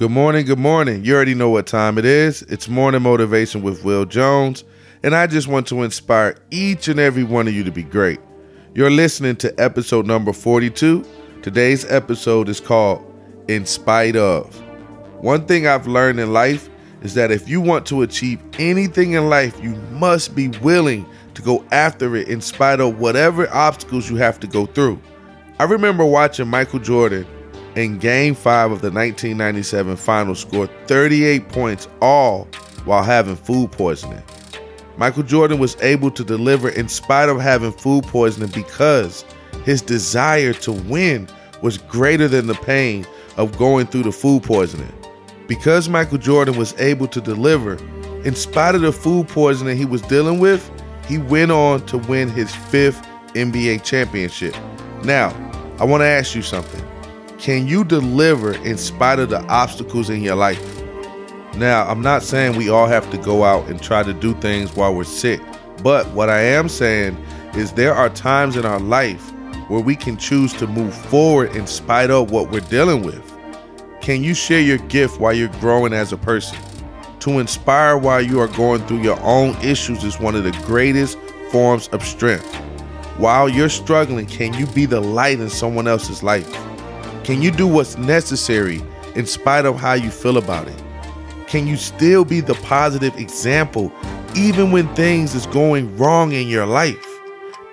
Good morning, good morning. You already know what time it is. It's Morning Motivation with Will Jones, and I just want to inspire each and every one of you to be great. You're listening to episode number 42. Today's episode is called In Spite of. One thing I've learned in life is that if you want to achieve anything in life, you must be willing to go after it in spite of whatever obstacles you have to go through. I remember watching Michael Jordan in game five of the 1997 final scored 38 points all while having food poisoning. Michael Jordan was able to deliver in spite of having food poisoning because his desire to win was greater than the pain of going through the food poisoning. Because Michael Jordan was able to deliver, in spite of the food poisoning he was dealing with, he went on to win his fifth NBA championship. Now, I want to ask you something. Can you deliver in spite of the obstacles in your life? Now, I'm not saying we all have to go out and try to do things while we're sick, but what I am saying is there are times in our life where we can choose to move forward in spite of what we're dealing with. Can you share your gift while you're growing as a person? To inspire while you are going through your own issues is one of the greatest forms of strength. While you're struggling, can you be the light in someone else's life? Can you do what's necessary in spite of how you feel about it? Can you still be the positive example even when things is going wrong in your life?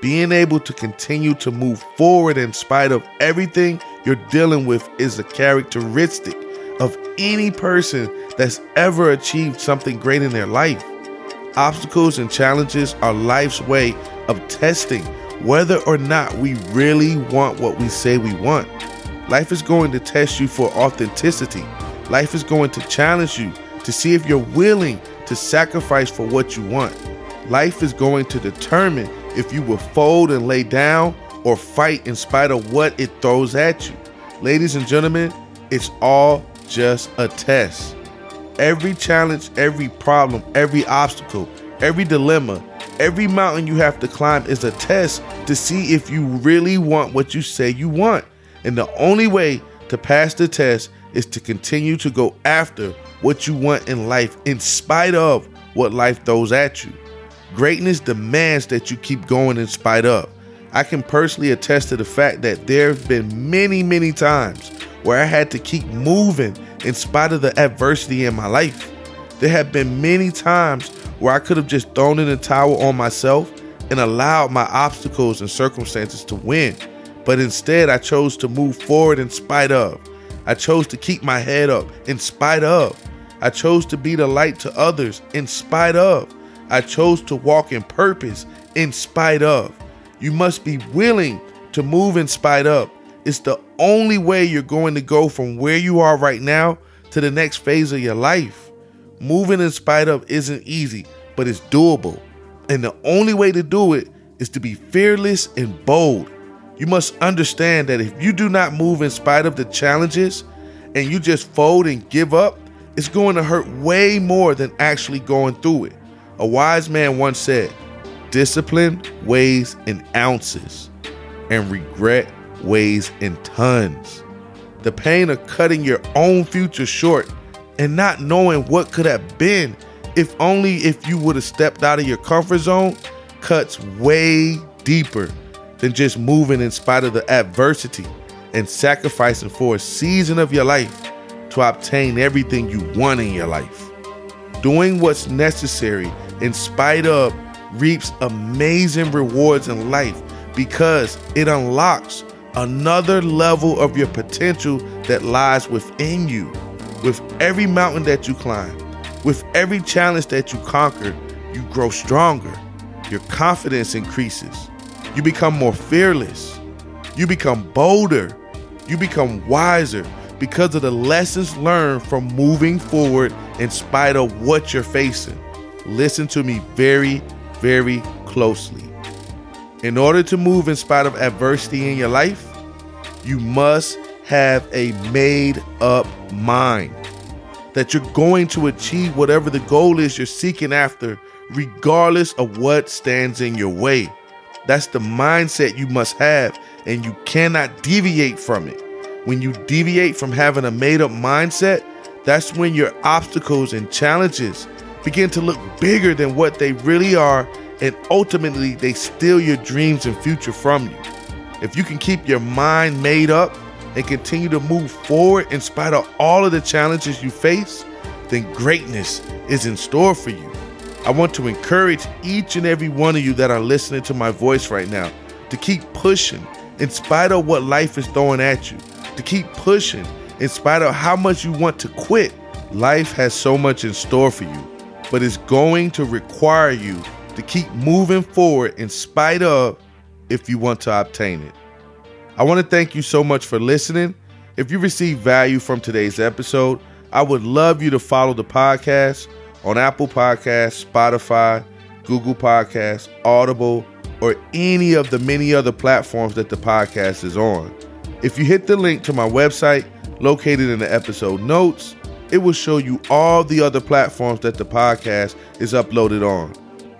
Being able to continue to move forward in spite of everything you're dealing with is a characteristic of any person that's ever achieved something great in their life. Obstacles and challenges are life's way of testing whether or not we really want what we say we want. Life is going to test you for authenticity. Life is going to challenge you to see if you're willing to sacrifice for what you want. Life is going to determine if you will fold and lay down or fight in spite of what it throws at you. Ladies and gentlemen, it's all just a test. Every challenge, every problem, every obstacle, every dilemma, every mountain you have to climb is a test to see if you really want what you say you want. And the only way to pass the test is to continue to go after what you want in life in spite of what life throws at you. Greatness demands that you keep going in spite of. I can personally attest to the fact that there have been many, many times where I had to keep moving in spite of the adversity in my life. There have been many times where I could have just thrown in the towel on myself and allowed my obstacles and circumstances to win. But instead, I chose to move forward in spite of. I chose to keep my head up in spite of. I chose to be the light to others in spite of. I chose to walk in purpose in spite of. You must be willing to move in spite of. It's the only way you're going to go from where you are right now to the next phase of your life. Moving in spite of isn't easy, but it's doable. And the only way to do it is to be fearless and bold. You must understand that if you do not move in spite of the challenges and you just fold and give up, it's going to hurt way more than actually going through it. A wise man once said, Discipline weighs in ounces, and regret weighs in tons. The pain of cutting your own future short and not knowing what could have been if only if you would have stepped out of your comfort zone cuts way deeper than just moving in spite of the adversity and sacrificing for a season of your life to obtain everything you want in your life. Doing what's necessary in spite of reaps amazing rewards in life because it unlocks another level of your potential that lies within you. With every mountain that you climb, with every challenge that you conquer, you grow stronger. Your confidence increases you become more fearless. You become bolder. You become wiser because of the lessons learned from moving forward in spite of what you're facing. Listen to me very, very closely. In order to move in spite of adversity in your life, you must have a made up mind that you're going to achieve whatever the goal is you're seeking after, regardless of what stands in your way. That's the mindset you must have, and you cannot deviate from it. When you deviate from having a made up mindset, That's when your obstacles and challenges begin to look bigger than what they really are, and ultimately they steal your dreams and future from you. If you can keep your mind made up and continue to move forward in spite of all of the challenges you face, then greatness is in store for you. I want to encourage each and every one of you that are listening to my voice right now to keep pushing in spite of what life is throwing at you, to keep pushing in spite of how much you want to quit. Life has so much in store for you, but it's going to require you to keep moving forward in spite of if you want to obtain it. I want to thank you so much for listening. If you received value from today's episode, I would love you to follow the podcast on Apple Podcasts, Spotify, Google Podcasts, Audible, or any of the many other platforms that the podcast is on. If you hit the link to my website located in the episode notes, it will show you all the other platforms that the podcast is uploaded on.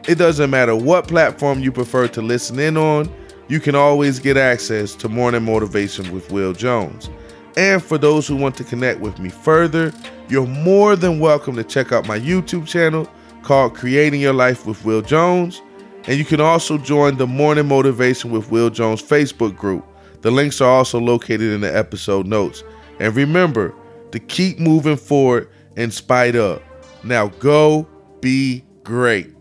It doesn't matter what platform you prefer to listen in on, you can always get access to Morning Motivation with Will Jones. And for those who want to connect with me further, you're more than welcome to check out my YouTube channel called Creating Your Life with Will Jones. And you can also join the Morning Motivation with Will Jones Facebook group. The links are also located in the episode notes. And remember to keep moving forward in spite of. Now go be great.